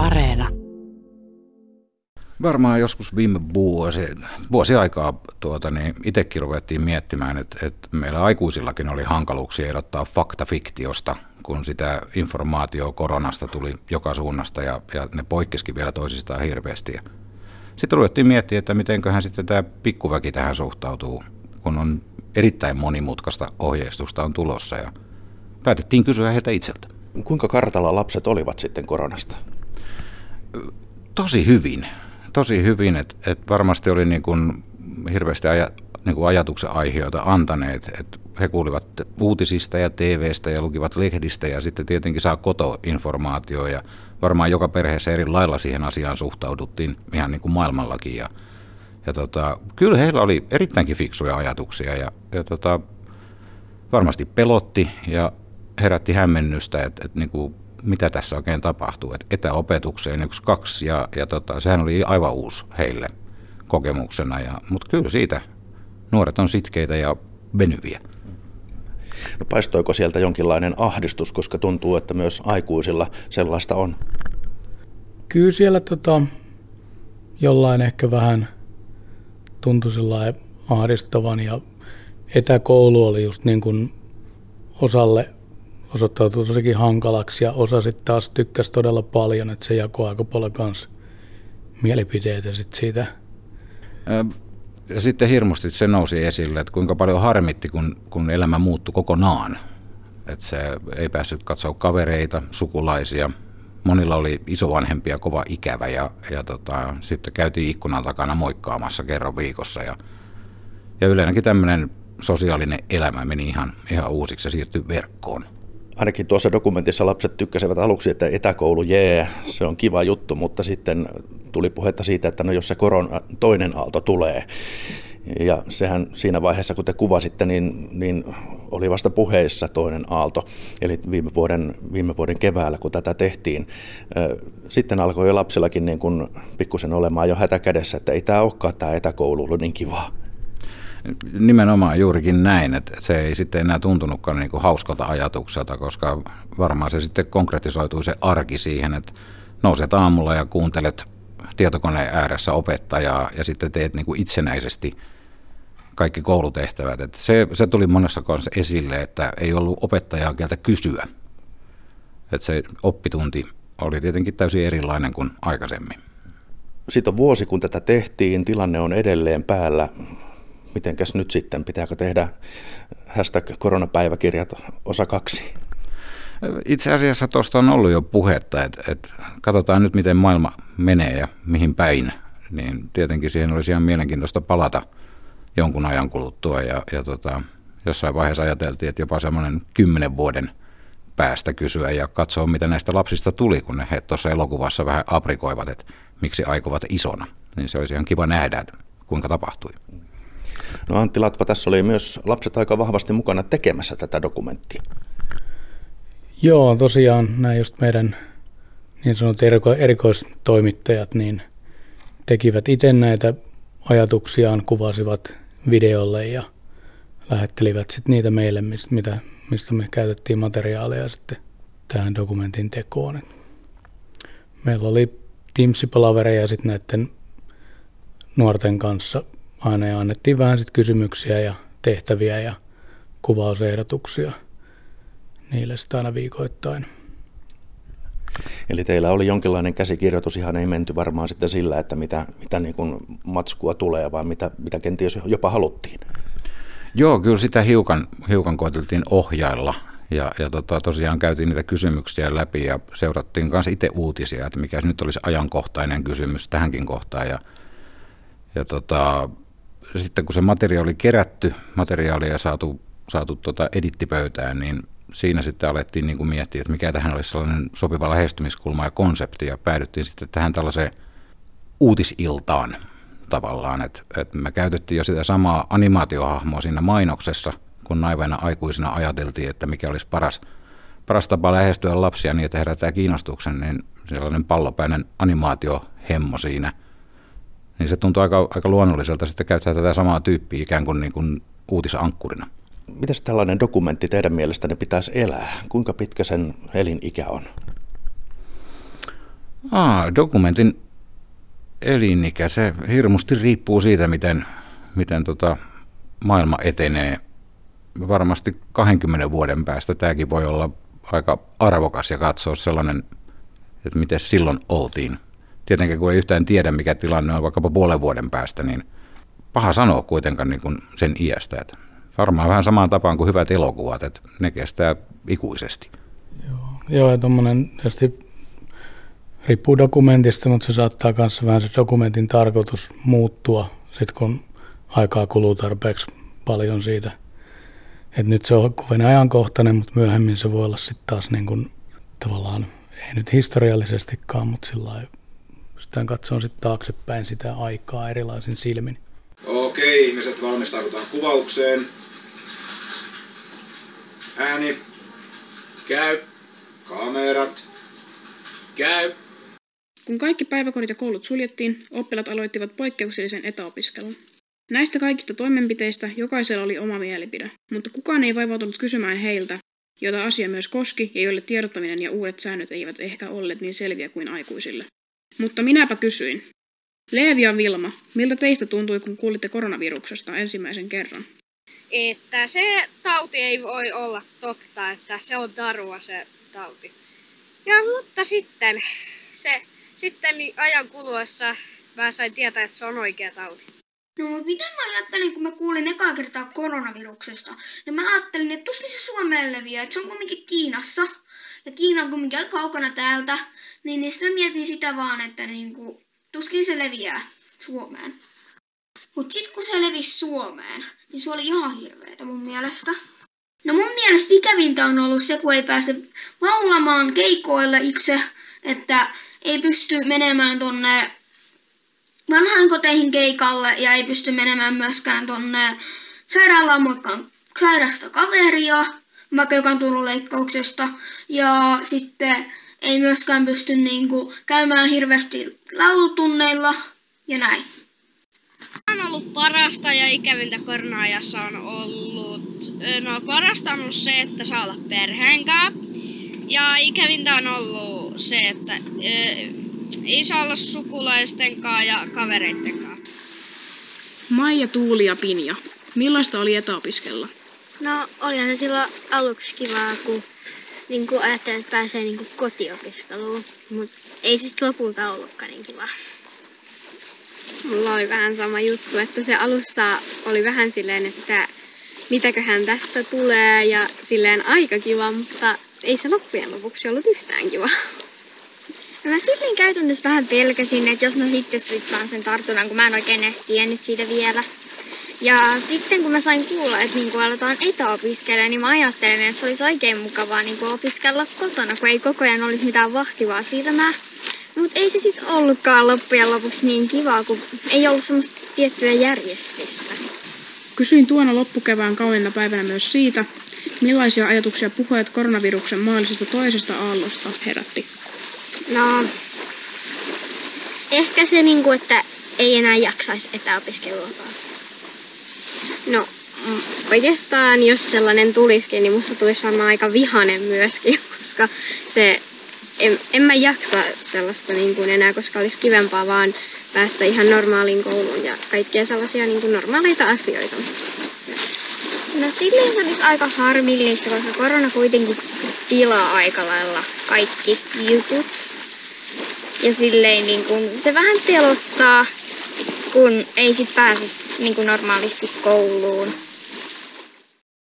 Areena. Varmaan joskus viime vuosi, vuosi aikaa tuota, niin itsekin ruvettiin miettimään, että, että meillä aikuisillakin oli hankaluuksia erottaa fakta-fiktiosta, kun sitä informaatio koronasta tuli joka suunnasta ja, ja ne poikkesikin vielä toisistaan hirveästi. Sitten ruvettiin miettiä, että mitenköhän sitten tämä pikkuväki tähän suhtautuu, kun on erittäin monimutkaista ohjeistusta on tulossa ja päätettiin kysyä heiltä itseltä. Kuinka kartalla lapset olivat sitten koronasta? Tosi hyvin. Tosi hyvin, että et varmasti oli niin kuin hirveästi aja, niin kuin ajatuksen aiheita antaneet. että he kuulivat uutisista ja TVstä ja lukivat lehdistä ja sitten tietenkin saa kotoinformaatio ja varmaan joka perheessä eri lailla siihen asiaan suhtauduttiin ihan niin kuin maailmallakin. Ja, ja tota, kyllä heillä oli erittäinkin fiksuja ajatuksia ja, ja tota, varmasti pelotti ja herätti hämmennystä, että, että niin kuin, mitä tässä oikein tapahtuu. Että etäopetukseen yksi, kaksi ja, ja tota, sehän oli aivan uusi heille kokemuksena. Ja, mutta kyllä siitä nuoret on sitkeitä ja venyviä. No paistoiko sieltä jonkinlainen ahdistus, koska tuntuu, että myös aikuisilla sellaista on? Kyllä siellä tota, jollain ehkä vähän tuntui ahdistavan ja etäkoulu oli just niin kuin osalle osoittautui tosikin hankalaksi ja osa sitten taas tykkäsi todella paljon, että se jakoi aika paljon kanssa mielipiteitä sit siitä. Ja sitten hirmusti se nousi esille, että kuinka paljon harmitti, kun, kun elämä muuttui kokonaan. Että se ei päässyt katsoa kavereita, sukulaisia. Monilla oli isovanhempia kova ikävä ja, ja tota, sitten käytiin ikkunan takana moikkaamassa kerran viikossa. Ja, ja yleensäkin tämmöinen sosiaalinen elämä meni ihan, ihan uusiksi ja siirtyi verkkoon ainakin tuossa dokumentissa lapset tykkäsivät aluksi, että etäkoulu, jee, se on kiva juttu, mutta sitten tuli puhetta siitä, että no jos se korona toinen aalto tulee, ja sehän siinä vaiheessa, kun te kuvasitte, niin, niin oli vasta puheissa toinen aalto, eli viime vuoden, viime vuoden keväällä, kun tätä tehtiin. Sitten alkoi jo lapsillakin niin pikkusen olemaan jo hätä kädessä, että ei tämä olekaan tämä etäkoulu ollut niin kivaa. Nimenomaan juurikin näin, että se ei sitten enää tuntunutkaan niin kuin hauskalta ajatukselta, koska varmaan se sitten konkretisoituu se arki siihen, että nouset aamulla ja kuuntelet tietokoneen ääressä opettajaa ja sitten teet niin kuin itsenäisesti kaikki koulutehtävät. Että se, se tuli monessa kanssa esille, että ei ollut opettajaa kieltä kysyä. Että se oppitunti oli tietenkin täysin erilainen kuin aikaisemmin. Sitten on vuosi, kun tätä tehtiin, tilanne on edelleen päällä mitenkäs nyt sitten, pitääkö tehdä hashtag koronapäiväkirjat osa kaksi? Itse asiassa tuosta on ollut jo puhetta, että, että katsotaan nyt miten maailma menee ja mihin päin, niin tietenkin siihen olisi ihan mielenkiintoista palata jonkun ajan kuluttua ja, ja tota, jossain vaiheessa ajateltiin, että jopa semmoinen kymmenen vuoden päästä kysyä ja katsoa, mitä näistä lapsista tuli, kun ne he tuossa elokuvassa vähän aprikoivat, että miksi aikovat isona. Niin se olisi ihan kiva nähdä, että kuinka tapahtui. No Antti Latva, tässä oli myös lapset aika vahvasti mukana tekemässä tätä dokumenttia. Joo, tosiaan näin just meidän niin sanotut eriko- erikoistoimittajat niin tekivät itse näitä ajatuksiaan, kuvasivat videolle ja lähettelivät sitten niitä meille, mistä, mistä me käytettiin materiaaleja sitten tähän dokumentin tekoon. Meillä oli Teams-palavereja sitten näiden nuorten kanssa aina ja annettiin vähän sit kysymyksiä ja tehtäviä ja kuvausehdotuksia niille sitä aina viikoittain. Eli teillä oli jonkinlainen käsikirjoitus, ihan ei menty varmaan sitten sillä, että mitä, mitä niin kuin matskua tulee, vaan mitä, mitä kenties jopa haluttiin. Joo, kyllä sitä hiukan, hiukan koeteltiin ohjailla ja, ja tota, tosiaan käytiin niitä kysymyksiä läpi ja seurattiin myös itse uutisia, että mikä nyt olisi ajankohtainen kysymys tähänkin kohtaan. Ja, ja tota, sitten kun se materiaali oli kerätty, materiaalia saatu, saatu tota edittipöytään, niin siinä sitten alettiin niin kuin miettiä, että mikä tähän olisi sellainen sopiva lähestymiskulma ja konsepti, ja päädyttiin sitten tähän tällaiseen uutisiltaan tavallaan, että, että me käytettiin jo sitä samaa animaatiohahmoa siinä mainoksessa, kun naivena aikuisina ajateltiin, että mikä olisi paras, paras tapa lähestyä lapsia niin, että herätään kiinnostuksen, niin sellainen pallopäinen animaatiohemmo siinä – niin se tuntuu aika, aika luonnolliselta sitten käyttää tätä samaa tyyppiä ikään kuin, niin kuin uutisankkurina. Mitäs tällainen dokumentti teidän mielestänne pitäisi elää? Kuinka pitkä sen elinikä on? Aa, dokumentin elinikä, se hirmusti riippuu siitä, miten, miten tota maailma etenee. Varmasti 20 vuoden päästä tämäkin voi olla aika arvokas ja katsoa sellainen, että miten silloin oltiin. Tietenkin kun ei yhtään tiedä, mikä tilanne on vaikkapa puolen vuoden päästä, niin paha sanoa kuitenkaan niin kuin sen iästä. Että varmaan vähän samaan tapaan kuin hyvät elokuvat, että ne kestää ikuisesti. Joo, Joo ja tuommoinen tietysti riippuu dokumentista, mutta se saattaa myös vähän se dokumentin tarkoitus muuttua sitten kun aikaa kuluu tarpeeksi paljon siitä. Et nyt se on kovin ajankohtainen, mutta myöhemmin se voi olla sitten taas niin kuin, tavallaan, ei nyt historiallisestikaan, mutta sillä pystytään katsomaan sitten taaksepäin sitä aikaa erilaisin silmin. Okei, ihmiset valmistaudutaan kuvaukseen. Ääni. Käy. Kamerat. Käy. Kun kaikki päiväkodit ja koulut suljettiin, oppilaat aloittivat poikkeuksellisen etäopiskelun. Näistä kaikista toimenpiteistä jokaisella oli oma mielipide, mutta kukaan ei vaivautunut kysymään heiltä, jota asia myös koski ja joille tiedottaminen ja uudet säännöt eivät ehkä olleet niin selviä kuin aikuisille. Mutta minäpä kysyin. Leevi ja Vilma, miltä teistä tuntui, kun kuulitte koronaviruksesta ensimmäisen kerran? Että se tauti ei voi olla totta, että se on darua se tauti. Ja mutta sitten, se, sitten niin ajan kuluessa mä sain tietää, että se on oikea tauti. No mitä mä ajattelin, kun mä kuulin ekaa kertaa koronaviruksesta? niin mä ajattelin, että tuskin se Suomeen leviää, että se on kumminkin Kiinassa. Ja Kiina on kumminkin aika kaukana täältä. Niin, sitten mä mietin sitä vaan, että niinku, tuskin se leviää Suomeen. Mut sit kun se levisi Suomeen, niin se oli ihan hirveetä mun mielestä. No mun mielestä ikävintä on ollut se, kun ei päästä laulamaan keikoille itse, että ei pysty menemään tonne vanhaan koteihin keikalle ja ei pysty menemään myöskään tonne sairaalaan moikkaan sairasta kaveria, vaikka joka on tullut leikkauksesta. Ja sitten ei myöskään pysty niinku käymään hirveästi laulutunneilla ja näin. On ollut parasta ja ikävintä korona-ajassa on ollut, no parasta on ollut se, että saa olla perheen kanssa. Ja ikävintä on ollut se, että ei saa olla sukulaisten kanssa ja kavereiden kanssa. Maija, Tuuli ja Pinja, millaista oli etäopiskella? No olihan se silloin aluksi kivaa, kun niin kuin ajattelin, että pääsee niin kuin kotiopiskeluun, mutta ei se sitten lopulta ollutkaan niin kivaa. Mulla oli vähän sama juttu, että se alussa oli vähän silleen, että mitäköhän tästä tulee ja silleen aika kiva, mutta ei se loppujen lopuksi ollut yhtään kiva. No mä silleen käytännössä vähän pelkäsin, että jos mä sitten sit saan sen tartunnan, kun mä en oikein edes tiennyt siitä vielä. Ja sitten kun mä sain kuulla, että niin aletaan etäopiskelemaan, niin mä ajattelin, että se olisi oikein mukavaa niin opiskella kotona, kun ei koko ajan olisi mitään vahtivaa silmää. Mutta ei se sitten ollutkaan loppujen lopuksi niin kivaa, kun ei ollut semmoista tiettyä järjestystä. Kysyin tuona loppukevään kauniina päivänä myös siitä, millaisia ajatuksia puhujat koronaviruksen mahdollisesta toisesta aallosta herätti. No, ehkä se, niin kuin, että ei enää jaksaisi etäopiskelua. No, mm, oikeastaan jos sellainen tulisikin, niin musta tulisi varmaan aika vihanen myöskin, koska se, en, en mä jaksa sellaista niin kuin enää, koska olisi kivempaa vaan päästä ihan normaaliin kouluun ja kaikkia sellaisia niin kuin normaaleita asioita. No silleen se olisi aika harmillista, koska korona kuitenkin tilaa aika lailla kaikki jutut. Ja silleen niin kun, se vähän pelottaa, kun ei sit pääsisi niin kuin normaalisti kouluun.